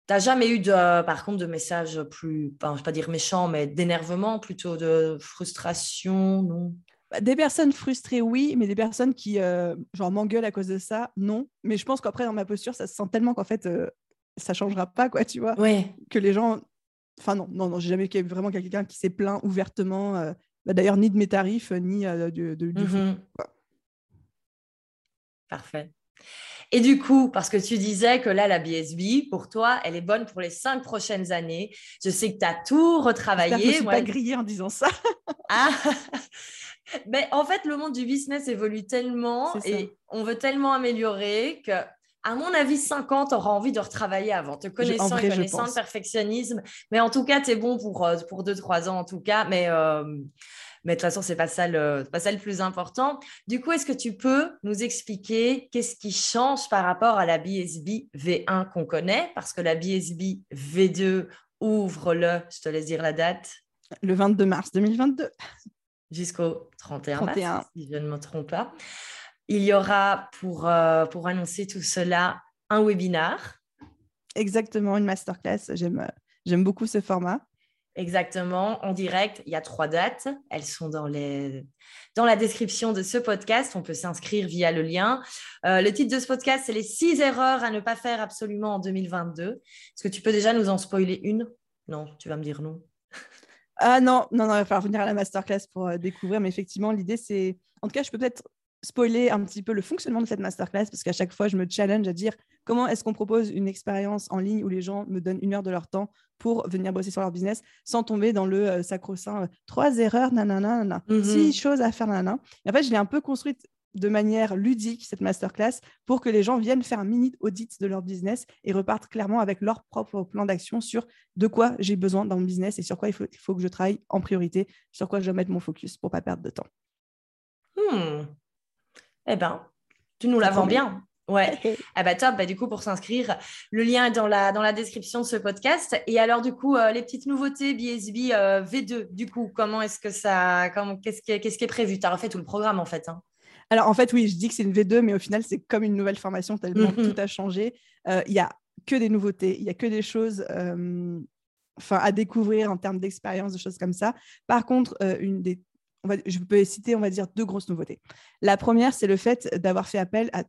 T'as jamais eu, de, par contre, de messages plus, je ne vais pas dire méchants, mais d'énervement, plutôt de frustration, non? Bah, Des personnes frustrées, oui, mais des personnes qui, euh, genre, m'engueulent à cause de ça, non. Mais je pense qu'après, dans ma posture, ça se sent tellement qu'en fait, euh, ça changera pas, quoi, tu vois. Que les gens. Enfin, non, non, non, j'ai jamais eu vraiment quelqu'un qui s'est plaint ouvertement, euh, bah, d'ailleurs, ni de mes tarifs, ni de, du mmh Parfait. Et du coup, parce que tu disais que là, la BSB, pour toi, elle est bonne pour les cinq prochaines années. Je sais que tu as tout retravaillé. Je ne suis pas grillée en disant ça. ah Mais en fait, le monde du business évolue tellement et on veut tellement améliorer que à mon avis, 50 aura envie de retravailler avant, te connaissant et connaissant le perfectionnisme. Mais en tout cas, tu es bon pour, euh, pour 2-3 ans, en tout cas. Mais, euh, mais de toute façon, ce n'est pas, ça le, pas ça le plus important. Du coup, est-ce que tu peux nous expliquer qu'est-ce qui change par rapport à la BSB V1 qu'on connaît? Parce que la BSB V2 ouvre le, je te laisse dire la date. Le 22 mars 2022. Jusqu'au 31, mars, si je ne me trompe pas. Il y aura, pour, euh, pour annoncer tout cela, un webinar. Exactement, une masterclass. J'aime, j'aime beaucoup ce format. Exactement, en direct. Il y a trois dates. Elles sont dans, la description de ce podcast. On peut s'inscrire via le lien. Euh, le titre de ce podcast, c'est les six erreurs à ne pas faire absolument en 2022. Est-ce que tu peux déjà nous en spoiler une? Non, tu vas me dire non. Ah non, non, non, il va falloir venir à la masterclass pour euh, découvrir. Mais effectivement, l'idée, c'est. En tout cas, je peux peut-être spoiler un petit peu le fonctionnement de cette masterclass parce qu'à chaque fois, je me challenge à dire comment est-ce qu'on propose une expérience en ligne où les gens me donnent une heure de leur temps pour venir bosser sur leur business sans tomber dans le euh, sacro-saint euh, trois erreurs, nanana, nanana, mm six choses à faire, nanana. Et en fait, je l'ai un peu construite de manière ludique, cette masterclass, pour que les gens viennent faire un mini audit de leur business et repartent clairement avec leur propre plan d'action sur de quoi j'ai besoin dans mon business et sur quoi il faut, il faut, que je travaille en priorité, sur quoi je dois mettre mon focus pour pas perdre de temps. Hmm. Eh ben, tu nous la vends bien. Ouais. ah bah top. Bah, du coup, pour s'inscrire, le lien est dans la, dans la description de ce podcast. Et alors, du coup, euh, les petites nouveautés BSB euh, V2, du coup, comment est-ce que ça. Qu'est-ce qui, est, qui est prévu? Tu as refait tout le programme, en fait. Hein. alors, en fait, oui, je dis que c'est une V2, mais au final, c'est comme une nouvelle formation, tellement tout a changé. Euh, il n'y a que des nouveautés, il n'y a que des choses enfin, à découvrir en termes d'expérience, de choses comme ça. Par contre, une des je peux citer, on va dire, deux grosses nouveautés. La première, c'est le fait d'avoir fait appel à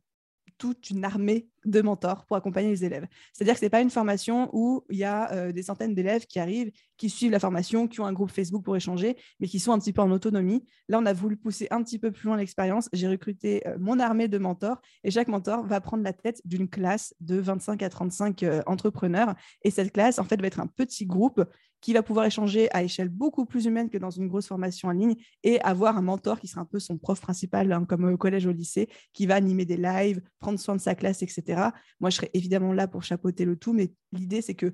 toute une armée de mentors pour accompagner les élèves. C'est-à-dire que ce n'est pas une formation où il y a euh, des centaines d'élèves qui arrivent, qui suivent la formation, qui ont un groupe Facebook pour échanger, mais qui sont un petit peu en autonomie. Là, on a voulu pousser un petit peu plus loin l'expérience. J'ai recruté euh, mon armée de mentors et chaque mentor va prendre la tête d'une classe de 25 à 35 euh, entrepreneurs. Et cette classe, en fait, va être un petit groupe qui va pouvoir échanger à échelle beaucoup plus humaine que dans une grosse formation en ligne et avoir un mentor qui sera un peu son prof principal, hein, comme au collège, au lycée, qui va animer des lives, prendre soin de sa classe, etc. Moi, je serai évidemment là pour chapeauter le tout, mais l'idée, c'est que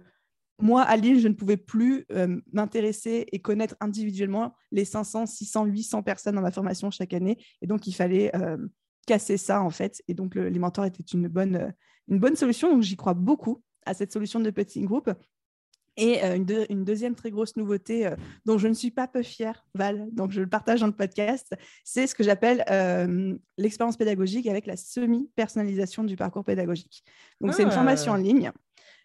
moi, à Lille, je ne pouvais plus euh, m'intéresser et connaître individuellement les 500, 600, 800 personnes dans ma formation chaque année. Et donc, il fallait euh, casser ça, en fait. Et donc, les mentors étaient une bonne, euh, une bonne solution. Donc, j'y crois beaucoup à cette solution de petit groupe. Et euh, une, deuxième très grosse nouveauté euh, dont je ne suis pas peu fière, Val, donc je le partage dans le podcast, c'est ce que j'appelle euh, l'expérience pédagogique avec la semi-personnalisation du parcours pédagogique. Donc, c'est une formation en ah.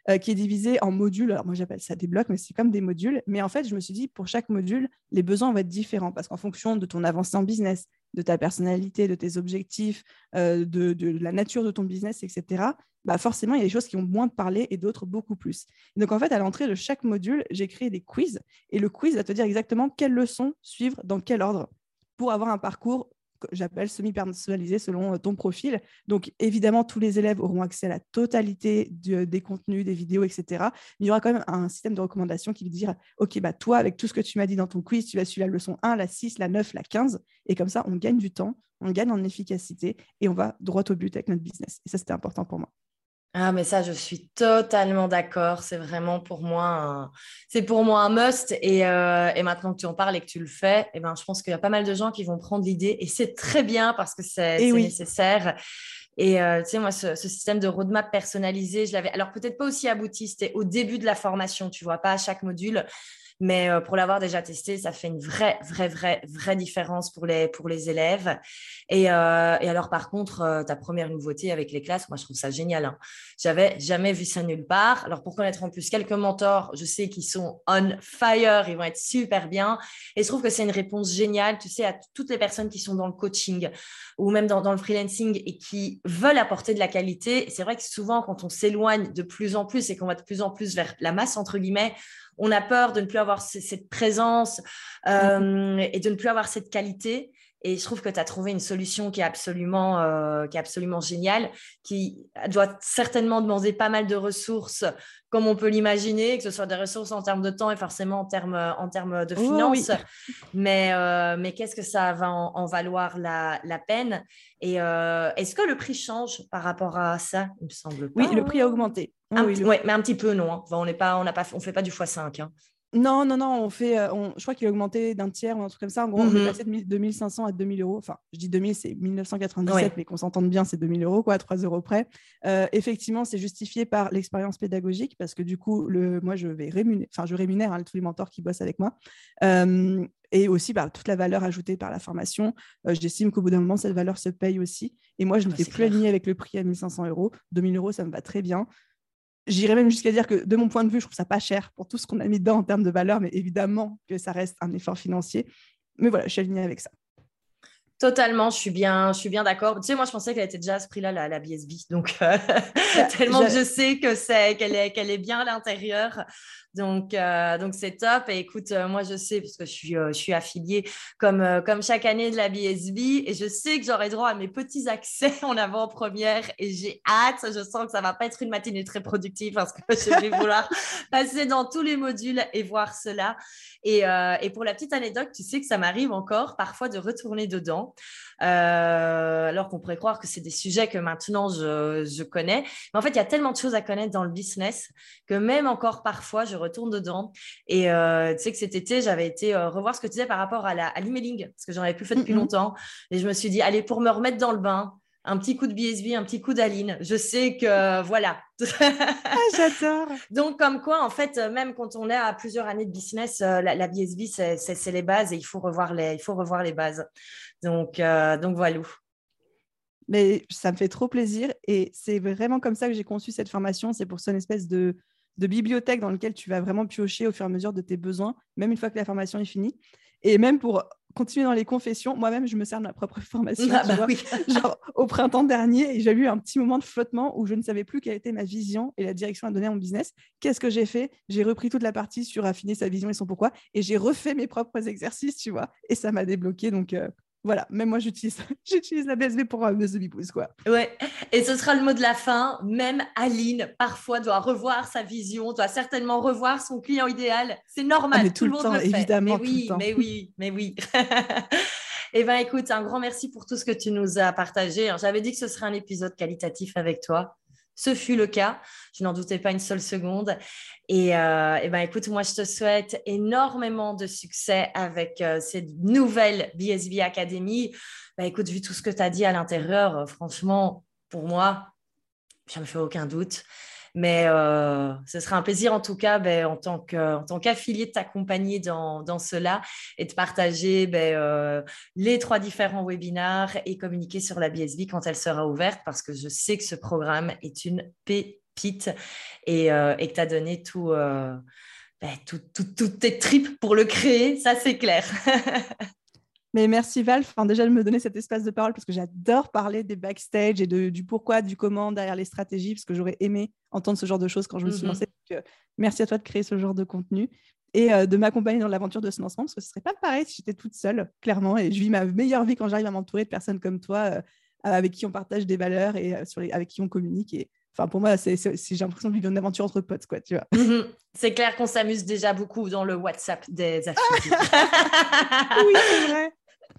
Ligne qui est divisée en modules. Alors, moi, j'appelle ça des blocs, mais c'est comme des modules. Mais en fait, je me suis dit, pour chaque module, les besoins vont être différents parce qu'en fonction de ton avancée en business, de ta personnalité, de tes objectifs, de, de, la nature de ton business, etc., bah forcément, il y a des choses qui ont moins de parler et d'autres beaucoup plus. donc, en fait, à l'entrée de chaque module, j'ai créé des quiz et le quiz va te dire exactement quelles leçons suivre dans quel ordre pour avoir un parcours j'appelle semi-personnalisé selon euh, ton profil. Donc, évidemment, tous les élèves auront accès à la totalité des contenus, des vidéos, etc. Mais il y aura quand même un système de recommandation qui va dire OK, bah, toi, avec tout ce que tu m'as dit dans ton quiz, tu vas suivre la leçon 1, la 6, la 9, la 15. Et comme ça, on gagne du temps, on gagne en efficacité et on va droit au but avec notre business. Et ça, c'était important pour moi. Ah, mais ça, je suis totalement d'accord. C'est vraiment pour moi un, c'est pour moi un must. Et, euh, et, maintenant que tu en parles et que tu le fais, eh ben, je pense qu'il y a pas mal de gens qui vont prendre l'idée. Et c'est très bien parce que c'est, nécessaire. Et euh, tu sais, moi, ce, ce, système de roadmap personnalisé, je l'avais. Alors, peut-être pas aussi abouti, c'était au début de la formation, tu vois, pas à chaque module. Mais euh, pour l'avoir déjà testé, ça fait une vraie, vraie, vraie, vraie différence pour les, pour les élèves. Et, euh, alors, par contre, euh, ta première nouveauté avec les classes, moi, je trouve ça génial. Hein. J'avais jamais vu ça nulle part. Alors, pour connaître en plus quelques mentors, je sais qu'ils sont on fire, ils vont être super bien. Et je trouve que c'est une réponse géniale, tu sais, à toutes les personnes qui sont dans le coaching ou même dans le freelancing et qui veulent apporter de la qualité. C'est vrai que souvent, quand on s'éloigne de plus en plus et qu'on va de plus en plus vers la masse, entre guillemets, on a peur de ne plus avoir cette présence euh, et de ne plus avoir cette qualité. Et je trouve que tu as trouvé une solution qui est absolument, euh, qui est absolument géniale, qui doit certainement demander pas mal de ressources, comme on peut l'imaginer, que ce soit des ressources en termes de temps et forcément en termes, en termes de finances. Mais, euh, mais qu'est-ce que ça va en, valoir la, la, peine? Et euh, est-ce que le prix change par rapport à ça? Il me semble pas. Oui, le prix a augmenté. Oui, mais un petit peu, non. Hein. on ne fait pas du x5. Non, non, non, on fait, euh, je crois qu'il a augmenté d'un tiers ou un truc comme ça. En gros, on est mmh passé de 2500 à 2000 euros. Enfin, je dis 2000, c'est 1997, mais qu'on s'entende bien, c'est 2000 euros, quoi, à 3 euros près. Euh, effectivement, c'est justifié par l'expérience pédagogique parce que du coup, le, moi, je vais rémunérer, enfin, je rémunère hein, tous les mentors qui bossent avec moi. Euh, et aussi par toute la valeur ajoutée par la formation. J'estime qu'au bout d'un moment, cette valeur se paye aussi. Et moi, je ne fais plus aligner avec le prix à 1500 euros. 2000 euros, ça me va très bien. J'irais même jusqu'à dire que de mon point de vue, je trouve ça pas cher pour tout ce qu'on a mis dedans en termes de valeur, mais évidemment que ça reste un effort financier. Mais voilà, je suis alignée avec ça. Totalement, je suis bien, je suis bien d'accord. Tu sais, moi, je pensais qu'elle était déjà à ce prix-là, la, BSB. Donc, euh, bah, tellement que je sais que c'est qu'elle est, qu'elle est bien à l'intérieur. Donc, euh, donc c'est top. Et écoute, euh, moi, je sais, parce que je suis, je suis affiliée comme, comme chaque année de la BSB, et je sais que j'aurai droit à mes petits accès en avant-première. Et j'ai hâte. Je sens que ça va pas être une matinée très productive parce que je vais vouloir passer dans tous les modules et voir cela. Et, et pour la petite anecdote, tu sais que ça m'arrive encore parfois de retourner dedans. Euh, alors qu'on pourrait croire que c'est des sujets que maintenant je, connais. Mais en fait, il y a tellement de choses à connaître dans le business que même encore parfois, je retourne dedans. Et euh, tu sais que cet été, j'avais été euh, revoir ce que tu disais par rapport à l'emailing, parce que j'en avais plus fait depuis longtemps. Et je me suis dit, allez, pour me remettre dans le bain, un petit coup de BSB, un petit coup d'Aline. Je sais que voilà. ah, J'adore. Donc, comme quoi, en fait, même quand on est à plusieurs années de business, la, la BSB, c'est les bases et il faut revoir les, il faut revoir les bases. Donc, euh, donc voilà. Mais ça me fait trop plaisir et c'est vraiment comme ça que j'ai conçu cette formation. C'est pour ça une espèce de, bibliothèque dans laquelle tu vas vraiment piocher au fur et à mesure de tes besoins, même une fois que la formation est finie. Et même pour continuer dans les confessions, moi-même, je me sers de ma propre formation. Ah bah genre, au printemps dernier, j'ai eu un petit moment de flottement où je ne savais plus quelle était ma vision et la direction à donner à mon business. Qu'est-ce que j'ai fait? J'ai repris toute la partie sur affiner sa vision et son pourquoi et j'ai refait mes propres exercices, tu vois. Et ça m'a débloqué. Donc, euh, voilà, même moi j'utilise, j'utilise la BSB pour euh, mes pouces quoi. Ouais, et ce sera le mot de la fin. Même Aline, parfois, doit revoir sa vision, doit certainement revoir son client idéal. C'est normal, ah, tout, le monde le fait. Évidemment, mais oui, mais oui, mais oui. Eh bien, écoute, un grand merci pour tout ce que tu nous as partagé. J'avais dit que ce serait un épisode qualitatif avec toi. Ce fut le cas, je n'en doutais pas une seule seconde. Et, euh, ben, écoute, moi, je te souhaite énormément de succès avec euh, cette nouvelle BSB Academy. Ben, écoute, vu tout ce que tu as dit à l'intérieur, euh, franchement, pour moi, ça ne me fait aucun doute. Mais euh, ce sera un plaisir en tout cas ben, en tant qu'affilié de t'accompagner dans, dans, cela et de partager ben, euh, les trois différents webinaires et communiquer sur la BSB quand elle sera ouverte parce que je sais que ce programme est une pépite et, euh, et que tu as donné tout, ben, toutes tes tripes pour le créer, ça c'est clair. Mais merci Val, enfin, déjà de me donner cet espace de parole parce que j'adore parler des backstage et de, du pourquoi, du comment derrière les stratégies, parce que j'aurais aimé entendre ce genre de choses quand je me suis mhm. lancée. Euh, merci à toi de créer ce genre de contenu et euh, de m'accompagner dans l'aventure de ce lancement, parce que ce serait pas pareil si j'étais toute seule, clairement. Et je vis ma meilleure vie quand j'arrive à m'entourer de personnes comme toi, euh, avec qui on partage des valeurs et sur les, avec qui on communique. Et Enfin, pour moi, c'est, j'ai l'impression de vivre une aventure entre potes, quoi, tu vois. Mhm. C'est clair qu'on s'amuse déjà beaucoup dans le WhatsApp des affiliés. oui, c'est vrai.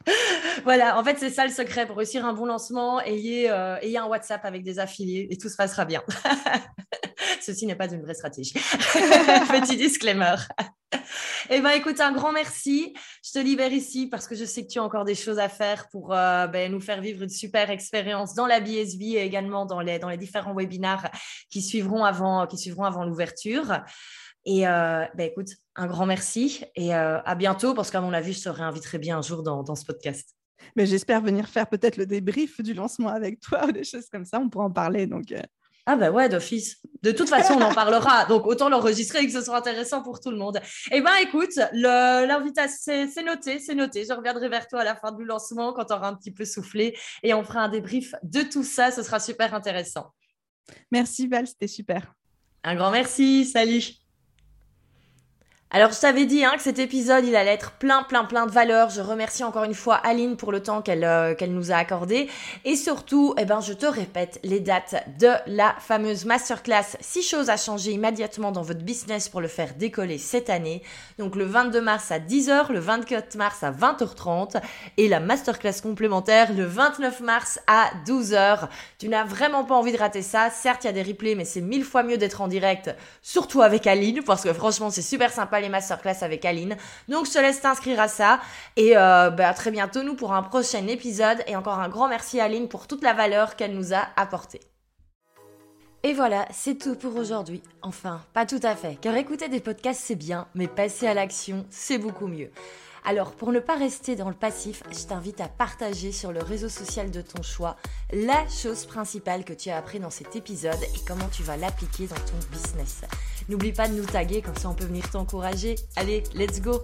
voilà, en fait, c'est ça le secret pour réussir un bon lancement. Ayez, euh, ayez un WhatsApp avec des affiliés et tout se passera bien. Ceci n'est pas une vraie stratégie. Petit disclaimer. Eh bien, écoute, un grand merci. Je te libère ici parce que je sais que tu as encore des choses à faire pour euh, ben, nous faire vivre une super expérience dans la BSB et également dans les, différents webinaires qui suivront avant, qui suivront avant l'ouverture. Et euh, ben, écoute, un grand merci et euh, à bientôt parce qu'à mon avis, je te réinviterai bien un jour dans, ce podcast. Mais j'espère venir faire peut-être le débrief du lancement avec toi ou des choses comme ça. On pourra en parler. Donc, euh. Ah ben ouais, d'office. De toute façon, on en parlera. Donc autant l'enregistrer et que ce soit intéressant pour tout le monde. Eh bien, écoute, l'invitation, c'est noté, c'est noté. Je reviendrai vers toi à la fin du lancement quand tu auras un petit peu soufflé et on fera un débrief de tout ça. Ce sera super intéressant. Merci Val, c'était super. Un grand merci. Salut. Alors je t'avais dit hein, que cet épisode il allait être plein plein plein de valeurs. Je remercie encore une fois Aline pour le temps qu'elle euh, qu'elle nous a accordé et surtout eh ben je te répète les dates de la fameuse masterclass 6 choses à changer immédiatement dans votre business pour le faire décoller cette année. Donc le 22 mars à 10h, le 24 mars à 20h30 et la masterclass complémentaire le 29 mars à 12h. Tu n'as vraiment pas envie de rater ça. Certes, il y a des replays mais c'est mille fois mieux d'être en direct, surtout avec Aline parce que franchement, c'est super sympa les masterclass avec Aline. Donc je te laisse t'inscrire à ça. Et euh, bah, à très bientôt nous pour un prochain épisode. Et encore un grand merci à Aline pour toute la valeur qu'elle nous a apportée. Et voilà, c'est tout pour aujourd'hui. Enfin, pas tout à fait, car écouter des podcasts c'est bien, mais passer à l'action c'est beaucoup mieux. Alors, pour ne pas rester dans le passif, je t'invite à partager sur le réseau social de ton choix la chose principale que tu as appris dans cet épisode et comment tu vas l'appliquer dans ton business. N'oublie pas de nous taguer, comme ça on peut venir t'encourager. Allez, let's go